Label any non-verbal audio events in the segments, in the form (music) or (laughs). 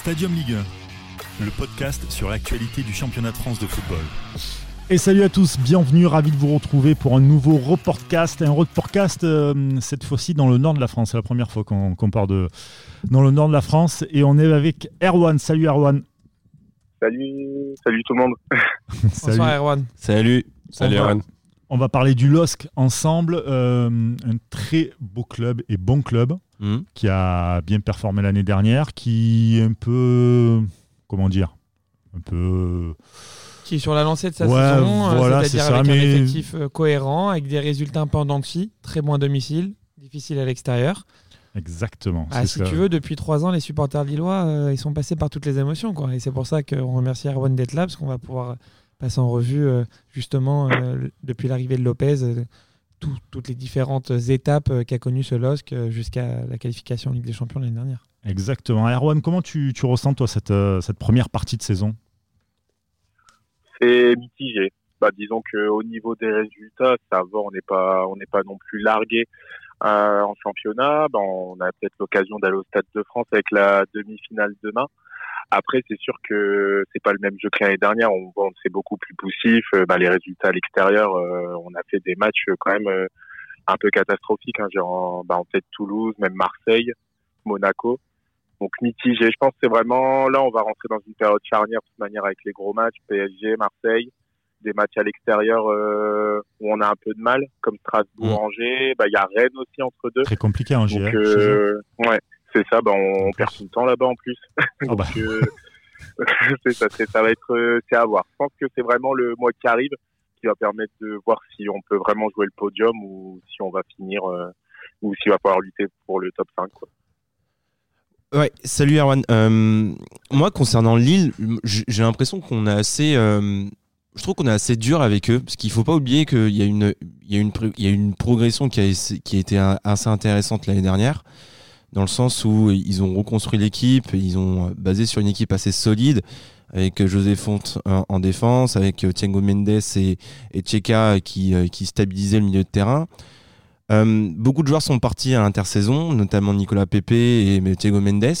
Stadium Ligue 1, le podcast sur l'actualité du championnat de France de football. Et salut à tous, bienvenue, ravi de vous retrouver pour un nouveau reportcast. Un reportcast euh, cette fois-ci dans le nord de la France. C'est la première fois qu'on qu'on part de, dans le nord de la France. Et on est avec Erwan. Salut Erwan. Salut, salut tout le monde. (laughs) Salut. Bonsoir Erwan. Salut. Salut, Erwan. On va parler du LOSC ensemble. Euh, un très beau club et bon club Hmm. qui a bien performé l'année dernière, qui est un peu. Comment dire Un peu. Qui est sur la lancée de sa Ouais, saison, euh, voilà, c'est-à-dire ça, avec mais- un effectif euh, cohérent, avec des résultats un peu en dents de scie, très bon à domicile, difficile à l'extérieur. Exactement. Ah, c'est si ça. tu veux, depuis trois ans, les supporters lillois, euh, ils sont passés par toutes les émotions. Quoi. Et c'est pour ça qu'on remercie Erwan d'être là, parce qu'on va pouvoir passer en revue, euh, justement, euh, depuis l'arrivée de Lopez, euh, tout- toutes les différentes étapes qu'a connu ce LOSC jusqu'à la qualification en Ligue des Champions l'année dernière. Exactement. Erwan, comment tu, tu ressens, toi, cette, euh, cette première partie de saison? C'est mitigé. Bah, disons que au niveau des résultats, ça va. On n'est pas, on n'est pas non plus largué euh, en championnat. Bah, on a peut-être l'occasion d'aller au Stade de France avec la demi-finale demain. Après, c'est sûr que c'est pas le même jeu que l'année dernière. On voit, c'est beaucoup plus poussif. Bah, les résultats à l'extérieur, euh, on a fait des matchs euh, quand même euh, un peu catastrophiques. Hein, genre, en, bah, en tête Toulouse, même Marseille, Monaco. Donc mitigé. Je pense que c'est vraiment là, on va rentrer dans une période charnière de toute manière avec les gros matchs PSG, Marseille, des matchs à l'extérieur euh, où on a un peu de mal, comme Strasbourg, Mm. Angers. Bah il y a Rennes aussi entre deux. Très compliqué Donc GR. chez eux. euh, ouais, c'est ça. Bah on perd tout le temps là-bas en plus. (laughs) (laughs) Ah bah. (laughs) C'est ça, va être euh, c'est à voir. Je pense que c'est vraiment le mois qui arrive qui va permettre de voir si on peut vraiment jouer le podium ou si on va finir euh, ou s'il va falloir lutter pour le top 5 quoi. Ouais, salut Erwan. Euh, moi, concernant Lille, j'ai l'impression qu'on a assez. euh, je trouve qu'on est assez dur avec eux, parce qu'il faut pas oublier qu'il y a une, il y y a une progression qui a, qui a été assez intéressante l'année dernière, dans le sens où ils ont reconstruit l'équipe, ils ont euh, basé sur une équipe assez solide, avec euh, José Fonte en, en défense, avec euh, Thiago Mendes et, et qui, euh, qui stabilisaient le milieu de terrain. Euh, beaucoup de joueurs sont partis à l'intersaison, notamment Nicolas Pepe et Thiago Mendes.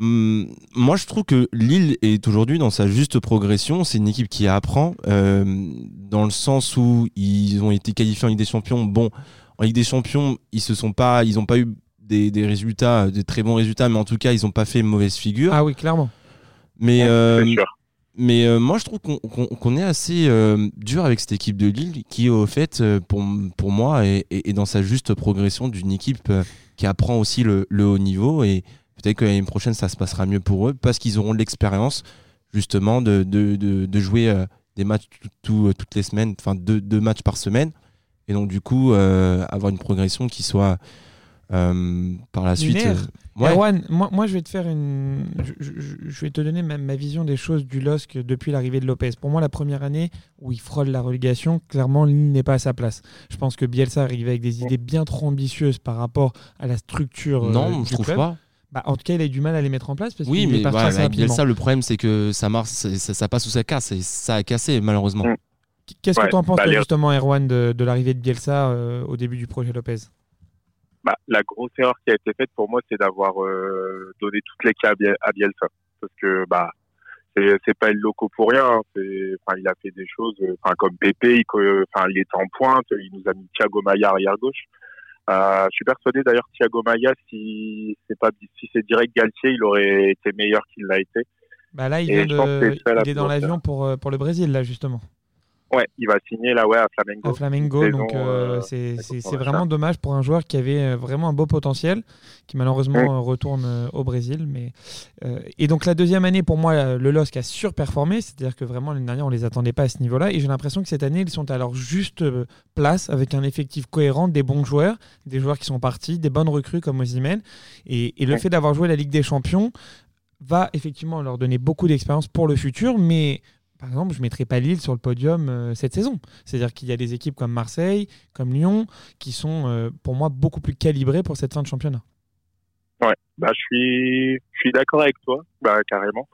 Hum, moi, je trouve que Lille est aujourd'hui dans sa juste progression. C'est une équipe qui apprend, euh, dans le sens où ils ont été qualifiés en Ligue des Champions. Bon, en Ligue des Champions, ils pas, ils n'ont pas eu des, des résultats, des très bons résultats, mais en tout cas, ils n'ont pas fait mauvaise figure. Ah oui, clairement. mais Ouais, euh, mais euh, moi, je trouve qu'on est assez euh, dur avec cette équipe de Lille, qui, au fait, euh, pour, pour moi, est, est- est dans sa juste progression d'une équipe euh, qui apprend aussi le, le haut niveau. Et peut-être que l'année prochaine, ça se passera mieux pour eux, parce qu'ils auront l'expérience, justement, de, de, de, de jouer euh, des matchs tout- tout- toutes les semaines, enfin, deux, deux matchs par semaine. Et donc, du coup, euh, avoir une progression qui soit euh, par la suite. Euh, ouais. Erwan, moi, moi, je vais te faire une. Je, je- je vais te donner ma, ma vision des choses du LOSC depuis l'arrivée de Lopez. Pour moi, la première année où il frôle la relégation, clairement, Lille n'est pas à sa place. Je pense que Bielsa arrivait avec des idées bien trop ambitieuses par rapport à la structure. euh, non, du je trouve club. pas. Bah, en tout cas, il a eu du mal à les mettre en place parce Oui, mais assez avec. Bielsa, le problème, c'est que ça marche, ça, ça passe ou ça casse, et ça a cassé, malheureusement. Qu'est-ce que Ouais, tu en penses, bah, justement, Erwan, de, de l'arrivée de Bielsa euh, au début du projet Lopez? Bah, la grosse erreur qui a été faite pour moi, c'est d'avoir euh, donné toutes les clés à, Biel- à Bielsa. Parce que bah, c'est c'est pas le loco pour rien. hein. Enfin, il a fait des choses, euh, enfin, comme Pépé, il, enfin, il était en pointe, il nous a mis Thiago Maia arrière gauche. Euh, je suis persuadé d'ailleurs Thiago Maia, si c'est pas si c'est direct Galtier, il aurait été meilleur qu'il l'a été. bah, Là, il, vient de... que la il est dans l'avion pour, euh, pour le Brésil, là, justement. Ouais, il va signer là, ouais, à Flamengo. à Flamengo. saison, donc euh, euh, c'est vraiment dommage pour un joueur qui avait euh, vraiment un beau potentiel, qui malheureusement euh, retourne au Brésil. Mais euh, et donc la deuxième année pour moi, le LOSC a surperformé, c'est-à-dire que vraiment l'année dernière on les attendait pas à ce niveau-là. Et j'ai l'impression que cette année ils sont à leur juste place avec un effectif cohérent, des bons joueurs, des joueurs qui sont partis, des bonnes recrues comme Osimhen. Et, et le Ouais. fait d'avoir joué la Ligue des Champions va effectivement leur donner beaucoup d'expérience pour le futur, mais par exemple, je ne mettrai pas Lille sur le podium euh, cette saison. C'est-à-dire qu'il y a des équipes comme Marseille, comme Lyon, qui sont euh, pour moi beaucoup plus calibrées pour cette fin de championnat. Ouais, bah je suis, je suis d'accord avec toi, bah carrément.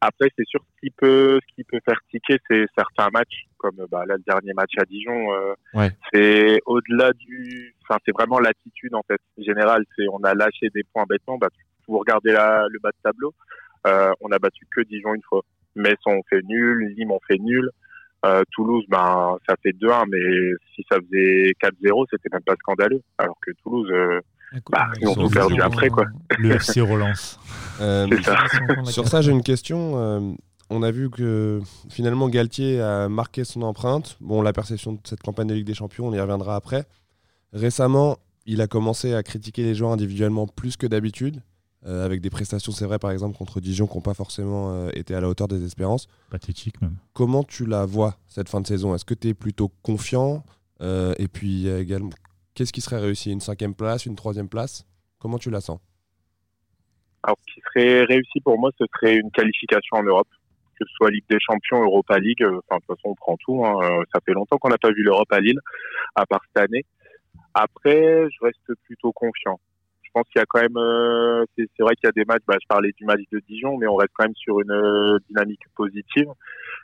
Après, c'est sûr ce qui peut, ce qui peut faire tiquer, c'est certains matchs, comme bah, là le dernier match à Dijon. euh, Ouais. C'est au-delà du, enfin c'est vraiment l'attitude en fait générale. C'est on a lâché des points bêtement. Bah, vous regardez la, le bas de tableau. on a battu que Dijon une fois. Metz on fait nul, Lille on fait nul. Toulouse, ben ça fait 2-1, mais si ça faisait 4-0, c'était même pas scandaleux. Alors que Toulouse, bah, ils ont tout perdu après quoi. Le FC relance. (laughs) (laughs) sur ça, j'ai une question on a vu que finalement Galtier a marqué son empreinte. Bon, la perception de cette campagne de Ligue des Champions, on y reviendra après. Récemment, il a commencé à critiquer les joueurs individuellement plus que d'habitude, euh, avec des prestations, c'est vrai, par exemple, contre Dijon, qui n'ont pas forcément euh, été à la hauteur des espérances. Pathétique même. Comment tu la vois, cette fin de saison? Est-ce que tu es plutôt confiant? Euh, Et puis également, qu'est-ce qui serait réussi? Une cinquième place, une troisième place? Comment tu la sens? Alors, ce qui serait réussi pour moi, ce serait une qualification en Europe que ce soit Ligue des Champions, Europa League. Enfin, de toute façon, on prend tout. Hein. Ça fait longtemps qu'on n'a pas vu l'Europe à Lille, à part cette année. Après, je reste plutôt confiant. Je pense qu'il y a quand même, euh, c'est vrai qu'il y a des matchs. Bah, je parlais du match de Dijon, mais on reste quand même sur une dynamique positive.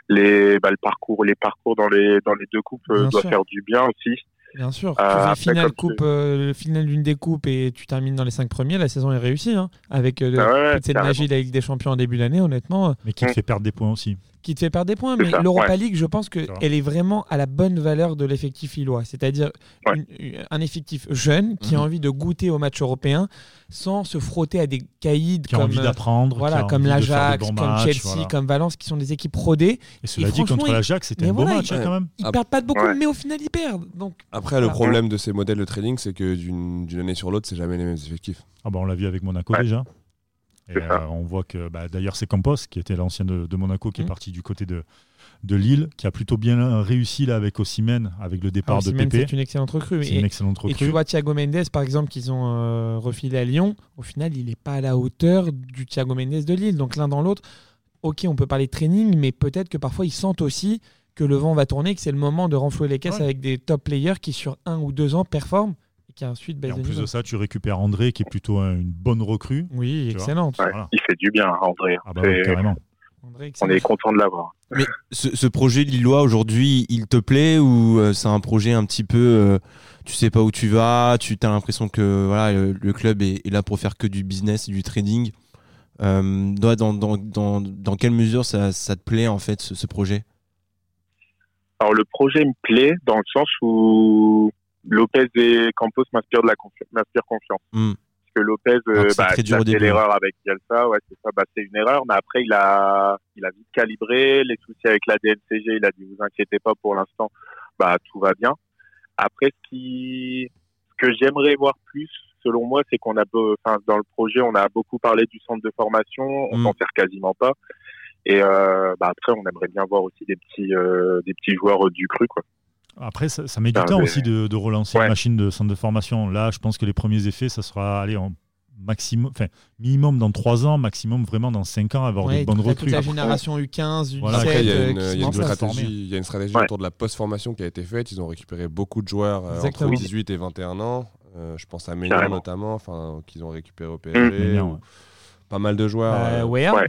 Les, bah, le parcours, les parcours dans les dans les deux coupes doivent faire du bien aussi. Bien sûr, tu fais finale coupe, euh, finale d'une des coupes et tu termines dans les cinq premiers, la saison est réussie. Hein, avec euh, ah toute cette magie de la Ligue des Champions en début d'année, honnêtement. Mais qui te fait perdre des points aussi qui te fait perdre des points. Mais l'Europa League, je pense qu'elle est vraiment à la bonne valeur de l'effectif illois. C'est-à-dire un effectif jeune qui a mhm. envie de goûter au match européen sans se frotter à des caïds qui comme, envie d'apprendre, voilà, comme l'Ajax, comme Chelsea, comme Valence, qui sont des équipes rodées. Et cela dit, contre l'Ajax, c'était un beau match hein, quand même. Ils perdent pas de beaucoup, mais au final, ils perdent. Donc, Après, le problème de ces modèles de trading, c'est que d'une année sur l'autre, c'est jamais les mêmes effectifs. Ah bah on l'a vu avec Monaco déjà. Euh, on voit que bah, d'ailleurs c'est Campos qui était l'ancien de, Monaco qui est mmh. parti du côté de, de Lille, qui a plutôt bien réussi là avec Ossimène, avec le départ de Pépé. C'est une excellente recrue. Et, une excellente recrue. Et tu vois Thiago Mendes par exemple qu'ils ont euh, refilé à Lyon. Au final, il n'est pas à la hauteur du Thiago Mendes de Lille. Donc l'un dans l'autre, ok, on peut parler de training, mais peut-être que parfois ils sentent aussi que le vent va tourner, que c'est le moment de renflouer les caisses avec des top players qui sur un ou deux ans performent qui ensuite en plus de ça, tu récupères André, qui est plutôt une bonne recrue. Oui, excellente. Il fait du bien, André. Ah bah carrément. on est content de l'avoir. Mais ce, projet Lillois aujourd'hui, il te plaît ou euh, c'est un projet un petit peu, euh, tu sais pas où tu vas, tu as l'impression que voilà le, club est, là pour faire que du business et du trading. Euh, dans, dans, dans, dans, quelle mesure ça, ça, te plaît en fait ce, ce projet? Alors le projet me plaît dans le sens où Lopez et Campos m'inspirent de la m'inspirent confiance. Hmm. Parce que Lopez, euh, bah, c'est l'erreur avec Bielsa, ouais, c'est ça, bah, c'est une erreur, mais après il a, il a vite calibré les soucis avec la DNCG, il a dit vous inquiétez pas pour l'instant, bah tout va bien. Après, ce qui, ce que j'aimerais voir plus, selon moi, c'est qu'on a, enfin, dans le projet, on a beaucoup parlé du centre de formation, on hmm. s'en sert quasiment pas. Et euh, bah, après, on aimerait bien voir aussi des petits, euh, des petits joueurs du cru, quoi. Après, ça, met du temps aussi de, relancer une machine de centre de formation. Là, je pense que les premiers effets, ça sera aller en maximum, enfin, minimum dans 3 ans, maximum vraiment dans 5 ans, avoir des bonnes recrues. la génération U15, U17. Après, il y a une, euh, y a une stratégie, y a une stratégie autour de la post-formation qui a été faite. Ils ont récupéré beaucoup de joueurs euh, entre 18 et 21 ans. Euh, je pense à Ménian notamment, enfin, qu'ils ont récupéré au PSG. Pas mal de joueurs. Euh,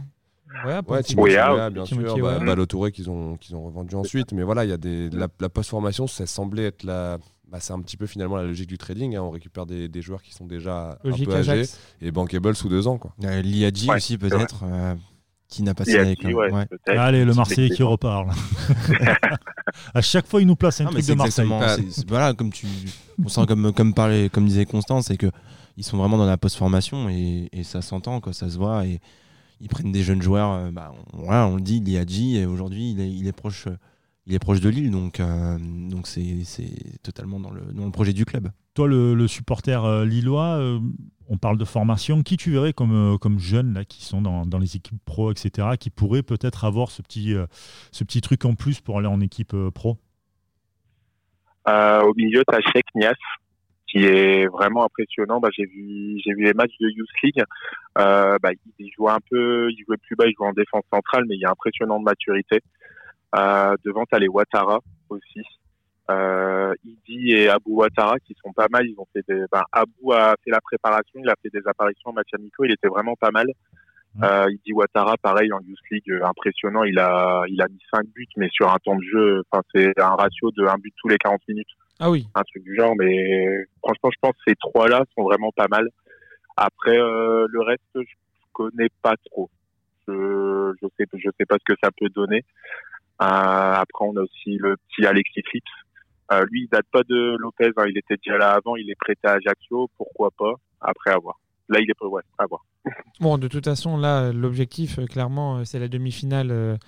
ouais. Ouais, ouais bien sûr. Bah, Balotouré qu'ils ont, qu'ils ont revendu ensuite. Mais voilà, il y a des, la, post-formation, ça semblait être la. Bah, c'est un petit peu finalement la logique du trading. Hein. On récupère des, des, joueurs qui sont déjà un peu âgés et bankable sous deux ans. Quoi. Euh, Liadji aussi, peut-être. Euh, qui n'a pas signé Allez, le Marseillais qui reparle. (laughs) à chaque fois, il nous place un truc de Marseille. voilà, comme tu, on sent comme comme parlait, comme disait Constance, c'est que ils sont vraiment dans la post-formation et, et ça s'entend, quoi, ça se voit et ils prennent des jeunes joueurs. Euh, bah, on, on, le dit, Liadji, et aujourd'hui, il est, il est, proche. Il est proche de Lille, donc euh, donc c'est totalement dans le, dans le projet du club. Toi, le, supporter euh, lillois, on parle de formation. Qui tu verrais comme, comme jeunes là, qui sont dans, dans les équipes pro, etc., qui pourraient peut-être avoir ce petit, ce petit truc en plus pour aller en équipe pro? Au milieu, tu as Cheikh Nias, qui est vraiment impressionnant. Bah, j'ai vu, j'ai vu les matchs de Youth League. Euh, bah, il jouait un peu, il jouait plus bas, il jouait en défense centrale, mais il y a impressionnant de maturité. Euh, devant, t'as les Ouattara aussi. Euh, Idi et Abou Ouattara qui sont pas mal. Ils ont fait des, bah, Abou a fait la préparation, il a fait des apparitions en match amicaux, il était vraiment pas mal. Euh, Idi Ouattara, pareil en Youth League, impressionnant. Il a, il a mis 5 buts, mais sur un temps de jeu, enfin c'est un ratio de un but tous les 40 minutes. Ah oui. Un truc du genre, mais franchement, je pense que ces trois-là sont vraiment pas mal. Après, euh, le reste, je connais pas trop. Je je sais, je sais pas ce que ça peut donner. après, on a aussi le petit Alexis Phillips. lui, il date pas de Lopez. Hein. il était déjà là avant. Il est prêté à Ajaccio. Pourquoi pas? Après, avoir. Là, il est. Ouais, à voir. bon, de toute façon, là, l'objectif, clairement, c'est la demi-finale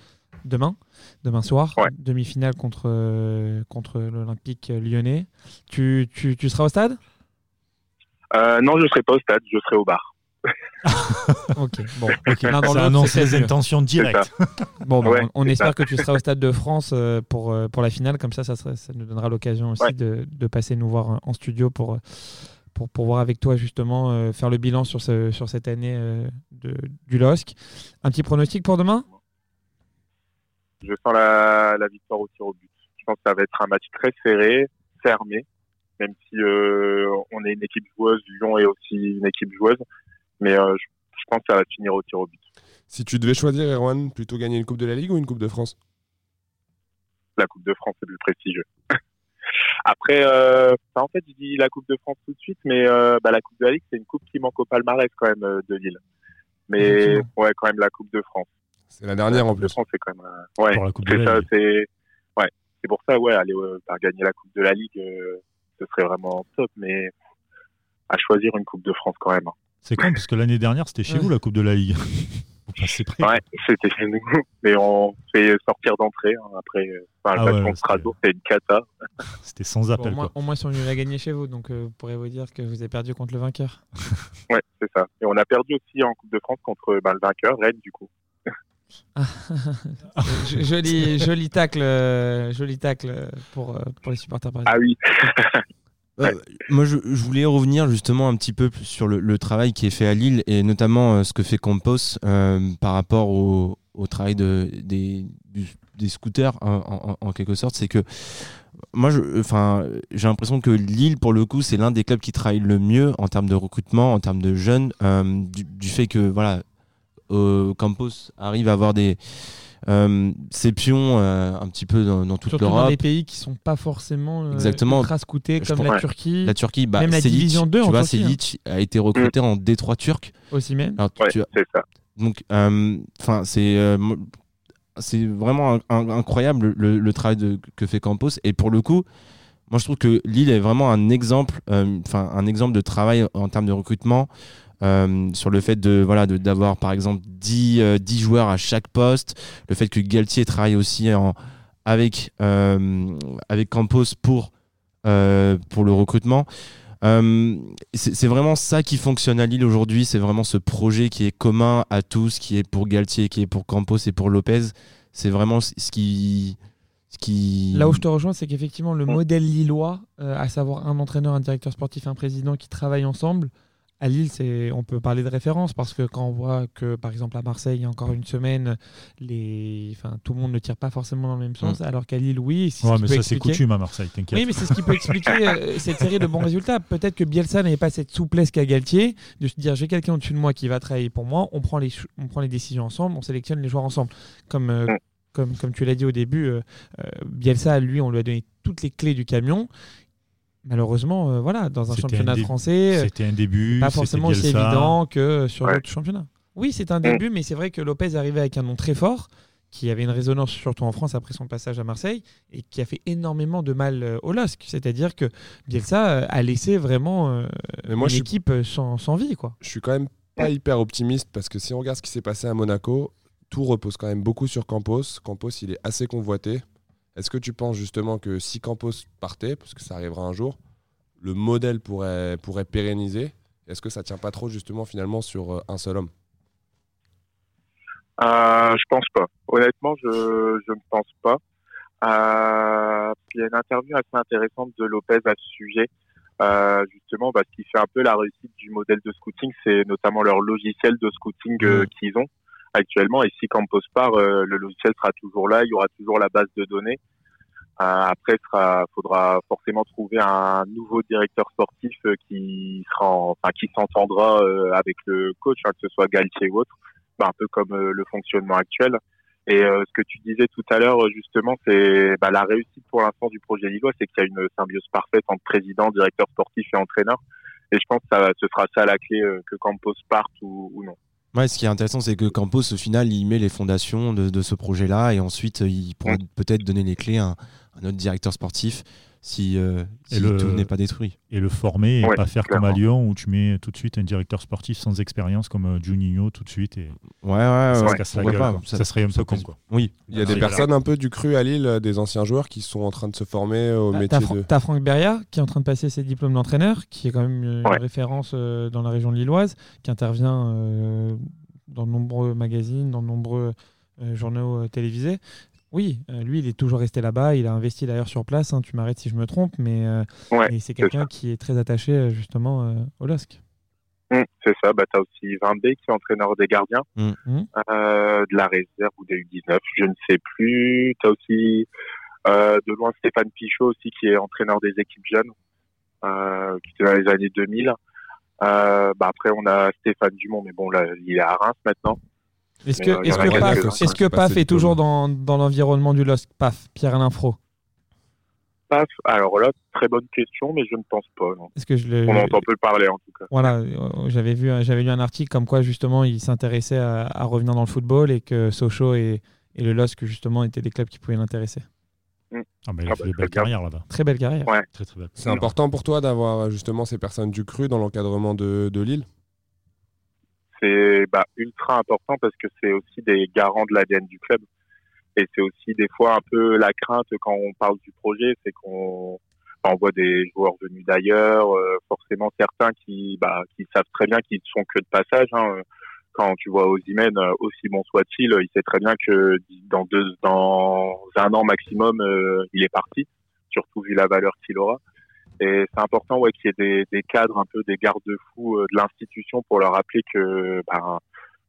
demain, demain soir, demi-finale contre, euh, contre l'Olympique lyonnais. Tu, tu, tu, seras au stade? Euh, Non, je ne serai pas au stade, je serai au bar. (laughs) ok, bon, ça annonce les intentions directes. bon, bah, on, espère que tu seras au stade de France euh, pour, pour la finale, comme ça, ça, ça nous donnera l'occasion aussi de, de, passer nous voir en studio pour, pour, pour voir avec toi justement faire le bilan sur, ce, sur cette année de, du LOSC. Un petit pronostic pour demain? Je sens la, la, victoire au tir au but. Je pense que ça va être un match très serré, fermé, même si euh, on est une équipe joueuse, Lyon est aussi une équipe joueuse, mais euh, je, pense que ça va finir au tir au but. Si tu devais choisir, Erwan, plutôt gagner une Coupe de la Ligue ou une Coupe de France? La Coupe de France, c'est plus prestigieux. (laughs) Après, euh, en fait, je dis la Coupe de France tout de suite, mais euh, bah, la Coupe de la Ligue, c'est une coupe qui manque au palmarès quand même euh, de Lille. Mais ouais, quand même la Coupe de France. C'est la dernière en plus. C'est quand même. Ouais, c'est ça. C'est ouais. C'est pour ça, ouais, aller euh, gagner la Coupe de la Ligue, euh, ce serait vraiment top. Mais à choisir une Coupe de France quand même. Hein. C'est con parce que l'année dernière, c'était chez vous la Coupe de la Ligue. (laughs) Ouais, c'était chez nous. Mais on fait sortir d'entrée. Hein. Après, euh, enfin, ah ouais, Strasbourg, c'est une cata. C'était sans appel. au, moins, au, moins, sont venus la gagner chez vous. Donc, vous pourrez vous dire que vous avez perdu contre le vainqueur. ouais, c'est ça. Et on a perdu aussi en Coupe de France contre ben, le vainqueur, Rennes, du coup. (laughs) joli, joli tacle, euh, joli tacle pour, euh, pour les supporters Ah oui. Euh, moi, je, je, voulais revenir justement un petit peu sur le, le, travail qui est fait à Lille et notamment ce que fait Campos par rapport au, au travail de, des, des scooters en, en, quelque sorte. C'est que moi, j'ai l'impression que Lille, pour le coup, c'est l'un des clubs qui travaille le mieux en termes de recrutement, en termes de jeunes, du, du, fait que voilà, Campos arrive à avoir des euh, ces pions euh, un petit peu dans, toute l'Europe. dans des pays qui sont pas forcément euh, Exactement. ultra scoutés comme la Turquie. La Turquie, bah, même la division 2 tu vois, Selic hein. a été recruté en Détroit turc. Aussi même. c'est ça. Donc, enfin, c'est c'est vraiment incroyable le, travail de, que fait Campos. Et pour le coup, moi je trouve que Lille est vraiment un exemple, enfin un exemple de travail en termes de recrutement. Euh, sur le fait de voilà d'avoir par exemple 10, 10, euh, joueurs à chaque poste, le fait que Galtier travaille aussi en, avec, euh, avec Campos pour, pour le recrutement. c'est vraiment ça qui fonctionne à Lille aujourd'hui, c'est vraiment ce projet qui est commun à tous, qui est pour Galtier, qui est pour Campos et pour Lopez. C'est vraiment ce qui, ce qui... Là où je te rejoins, c'est qu'effectivement, le modèle lillois, à savoir un entraîneur, un directeur sportif, un président qui travaillent ensemble, à Lille, c'est, on peut parler de référence parce que quand on voit que, par exemple, à Marseille, il y a encore une semaine, les... enfin, tout le monde ne tire pas forcément dans le même sens, mm. alors qu'à Lille, oui. Ouais, mais ça, c'est coutume à Marseille, t'inquiète. Oui, mais c'est ce qui peut expliquer euh, (laughs) cette série de bons résultats. Peut-être que Bielsa n'avait pas cette souplesse qu'a Galtier de se dire j'ai quelqu'un au-dessus de moi qui va travailler pour moi, on prend les, on prend les décisions ensemble, on sélectionne les joueurs ensemble. Comme, euh, mm. comme, comme tu l'as dit au début, euh, Bielsa, lui, on lui a donné toutes les clés du camion malheureusement, euh, voilà, dans un championnat français, euh, c'était un début, pas forcément aussi évident que sur d'autres championnats. Oui, c'est un début, mais c'est vrai que Lopez arrivait avec un nom très fort, qui avait une résonance surtout en France après son passage à Marseille, et qui a fait énormément de mal euh, au LOSC. C'est-à-dire que Bielsa a laissé vraiment une équipe sans, sans, vie. Quoi. Je suis quand même pas hyper optimiste, parce que si on regarde ce qui s'est passé à Monaco, tout repose quand même beaucoup sur Campos. Campos, il est assez convoité. Est-ce que tu penses justement que si Campos partait, parce que ça arrivera un jour, le modèle pourrait, pourrait pérenniser? Est-ce que ça tient pas trop justement finalement sur euh, un seul homme? Euh, Je pense pas. Honnêtement, je, je ne pense pas. Euh, il y a une interview assez intéressante de Lopez à ce sujet. Euh, justement, parce qu'il fait un peu la réussite du modèle de scouting, c'est notamment leur logiciel de scouting mmh. qu'ils ont actuellement. Et si Campos part, euh, le logiciel sera toujours là, il y aura toujours la base de données. Euh, après, il faudra forcément trouver un nouveau directeur sportif euh, qui sera, enfin, qui s'entendra avec le coach, hein, que ce soit Galtier ou autre, bah, un peu comme le fonctionnement actuel. Et ce que tu disais tout à l'heure, justement, c'est bah, la réussite pour l'instant du projet Lillois, c'est qu'il y a une symbiose parfaite entre président, directeur sportif et entraîneur. Et je pense que ça, ce sera ça la clé, que Campos parte ou, ou non. Ouais, ce qui est intéressant, c'est que Campos, au final, il met les fondations de, ce projet-là et ensuite, il pourra peut-être donner les clés à, un autre directeur sportif si, euh, tout n'est pas détruit. Et le former et pas faire comme à Lyon où tu mets tout de suite un directeur sportif sans expérience comme euh, Juninho tout de suite. Et ouais, ouais, ça, ça, serait un peu con. Quoi. Oui. Il y a des personnes un peu du cru à Lille, euh, des anciens joueurs qui sont en train de se former au ah, métier de. T'as Franck Beria qui est en train de passer ses diplômes d'entraîneur, qui est quand même une référence dans la région lilloise, qui intervient dans de nombreux magazines, dans de nombreux journaux télévisés. Oui, euh, lui, il est toujours resté là-bas. Il a investi d'ailleurs sur place. Hein, tu m'arrêtes si je me trompe, mais euh, c'est quelqu'un qui est très attaché euh, justement au LOSC. Mmh, c'est ça. Bah, tu as aussi Vendée qui est entraîneur des gardiens, mmh. Mmh. de la réserve ou des U19, je ne sais plus. Tu as aussi de loin Stéphane Pichot aussi qui est entraîneur des équipes jeunes, qui était dans les années 2000. bah, après, on a Stéphane Dumont, mais bon, là, il est à Reims maintenant. Est-ce que, est que, PAF, est que PAF est toujours dans, dans l'environnement du LOSC PAF, Pierre-Alain Fro PAF, alors là, très bonne question, mais je ne pense pas. Est-ce que je On entend peu parler en tout cas. Voilà, euh, j'avais vu, j'avais lu un article comme quoi justement il s'intéressait à, revenir dans le football et que Sochaux et, et le LOSC justement étaient des clubs qui pouvaient l'intéresser. Mm. Ah bah, il a ah fait bah, belles carrières là-bas. Très belle carrière. Ouais. Très, très belle. C'est important pour toi d'avoir justement ces personnes du cru dans l'encadrement de, de Lille? C'est bah, ultra important parce que c'est aussi des garants de l'ADN du club. Et c'est aussi des fois un peu la crainte quand on parle du projet, c'est qu'on on voit des joueurs venus d'ailleurs, euh, forcément certains qui, bah, qui savent très bien qu'ils sont que de passage. Hein. Quand tu vois Ozymen, euh, aussi bon soit-il, il sait très bien que dans deux, dans un an maximum, euh, il est parti, surtout vu la valeur qu'il aura. Et c'est important ouais, qu'il y ait des, des, cadres, un peu des garde-fous euh, de l'institution pour leur rappeler que ben,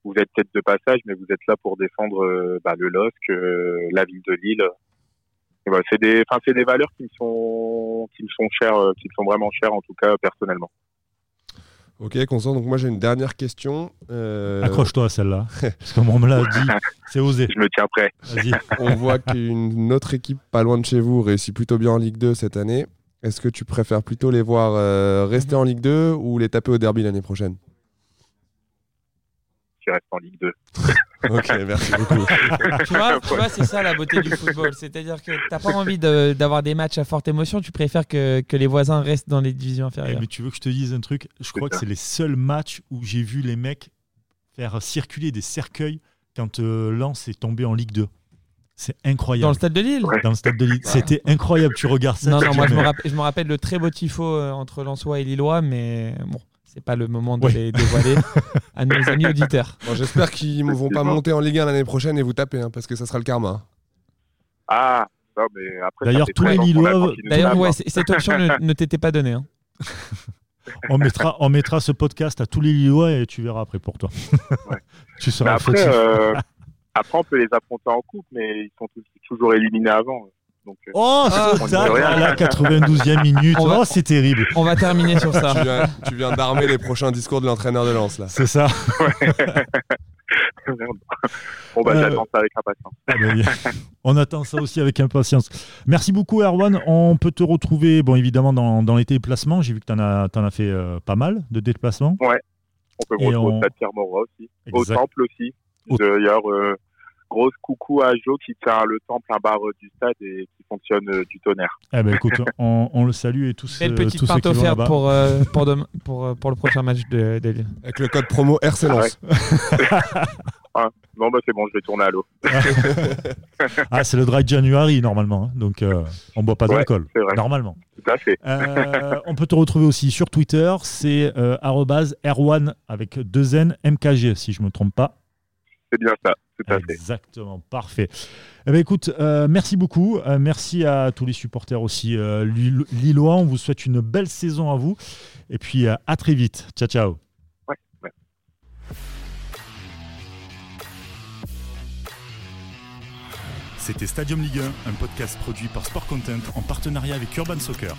vous êtes peut-être de passage, mais vous êtes là pour défendre euh, bah, le LOSC, euh, la ville de Lille. Voilà, c'est des, valeurs qui me sont, qui me sont chères, qui me sont vraiment chères en tout cas personnellement. Ok, Constant. Donc moi j'ai une dernière question. Accroche-toi à celle-là, (laughs) parce qu'on me l'a dit, c'est osé. Je me tiens prêt. On voit qu'une autre équipe pas loin de chez vous réussit plutôt bien en Ligue 2 cette année. Est-ce que tu préfères plutôt les voir euh, rester en Ligue 2 ou les taper au derby l'année prochaine? Je reste en Ligue 2. (laughs) ok, merci beaucoup. (laughs) tu vois, c'est ça la beauté du football. C'est-à-dire que tu n'as pas envie d'avoir des matchs à forte émotion, tu préfères que, que, les voisins restent dans les divisions inférieures. Eh, mais tu veux que je te dise un truc? Je crois que c'est les seuls matchs où j'ai vu les mecs faire circuler des cercueils quand euh, Lens est tombé en Ligue 2. C'est incroyable. Dans le stade de Lille Dans le stade de Lille. C'était incroyable. Tu regardes ça. Non, non, moi je me, rappelle, je me, rappelle, le très beau tifo euh, entre Lensois et Lillois, mais bon, c'est pas le moment de les dévoiler (laughs) à nos amis auditeurs. Bon, J'espère qu'ils ne vont pas monter en Ligue 1 l'année prochaine et vous taper, hein, parce que ça sera le karma. Ah, non, mais après. D'ailleurs, tous les Lillois. D'ailleurs, ouais, cette option ne, ne t'était pas donnée. Hein. (laughs) on, mettra, on mettra ce podcast à tous les Lillois et tu verras après pour toi. (laughs) tu seras après, euh, après, on peut les affronter en coupe, mais ils sont toujours éliminés avant. Donc, euh, oh, ça, à la 92e minute. oh, c'est terrible. On va terminer sur ça. tu viens, d'armer les prochains discours de l'entraîneur de Lens, là. C'est ça. (laughs) on va euh, ça avec impatience. Ah ben, on attend ça aussi avec impatience. Merci beaucoup, Erwan. On peut te retrouver, bon, évidemment, dans, dans les déplacements. J'ai vu que tu en as, en as fait euh, pas mal de déplacements. Ouais. On peut me retrouver on... Pierre aussi. Au temple aussi. D'ailleurs, grosse coucou à Jo qui tient le temple un bar du stade et qui fonctionne euh, du tonnerre. Eh ben écoute, on, le salue et tous, Belle petite tous part offerte pour, euh, pour, pour, euh, pour, le prochain match de, de Lille. Avec le code promo RC (laughs) ah, non, bah c'est bon, je vais tourner à l'eau. (laughs) ah, c'est le dry January normalement, hein. donc on boit pas d'alcool, normalement. Tout à fait. on peut te retrouver aussi sur Twitter, c'est Erwan avec deux N MKG si je me trompe pas. C'est bien ça. Exactement, parfait. Eh ben, écoute, euh, merci beaucoup. Euh, merci à tous les supporters aussi euh, lillois. On vous souhaite une belle saison à vous. Et puis à très vite. Ciao, ciao. C'était Stadium Ligue 1, un podcast produit par Sport Content en partenariat avec Urban Soccer.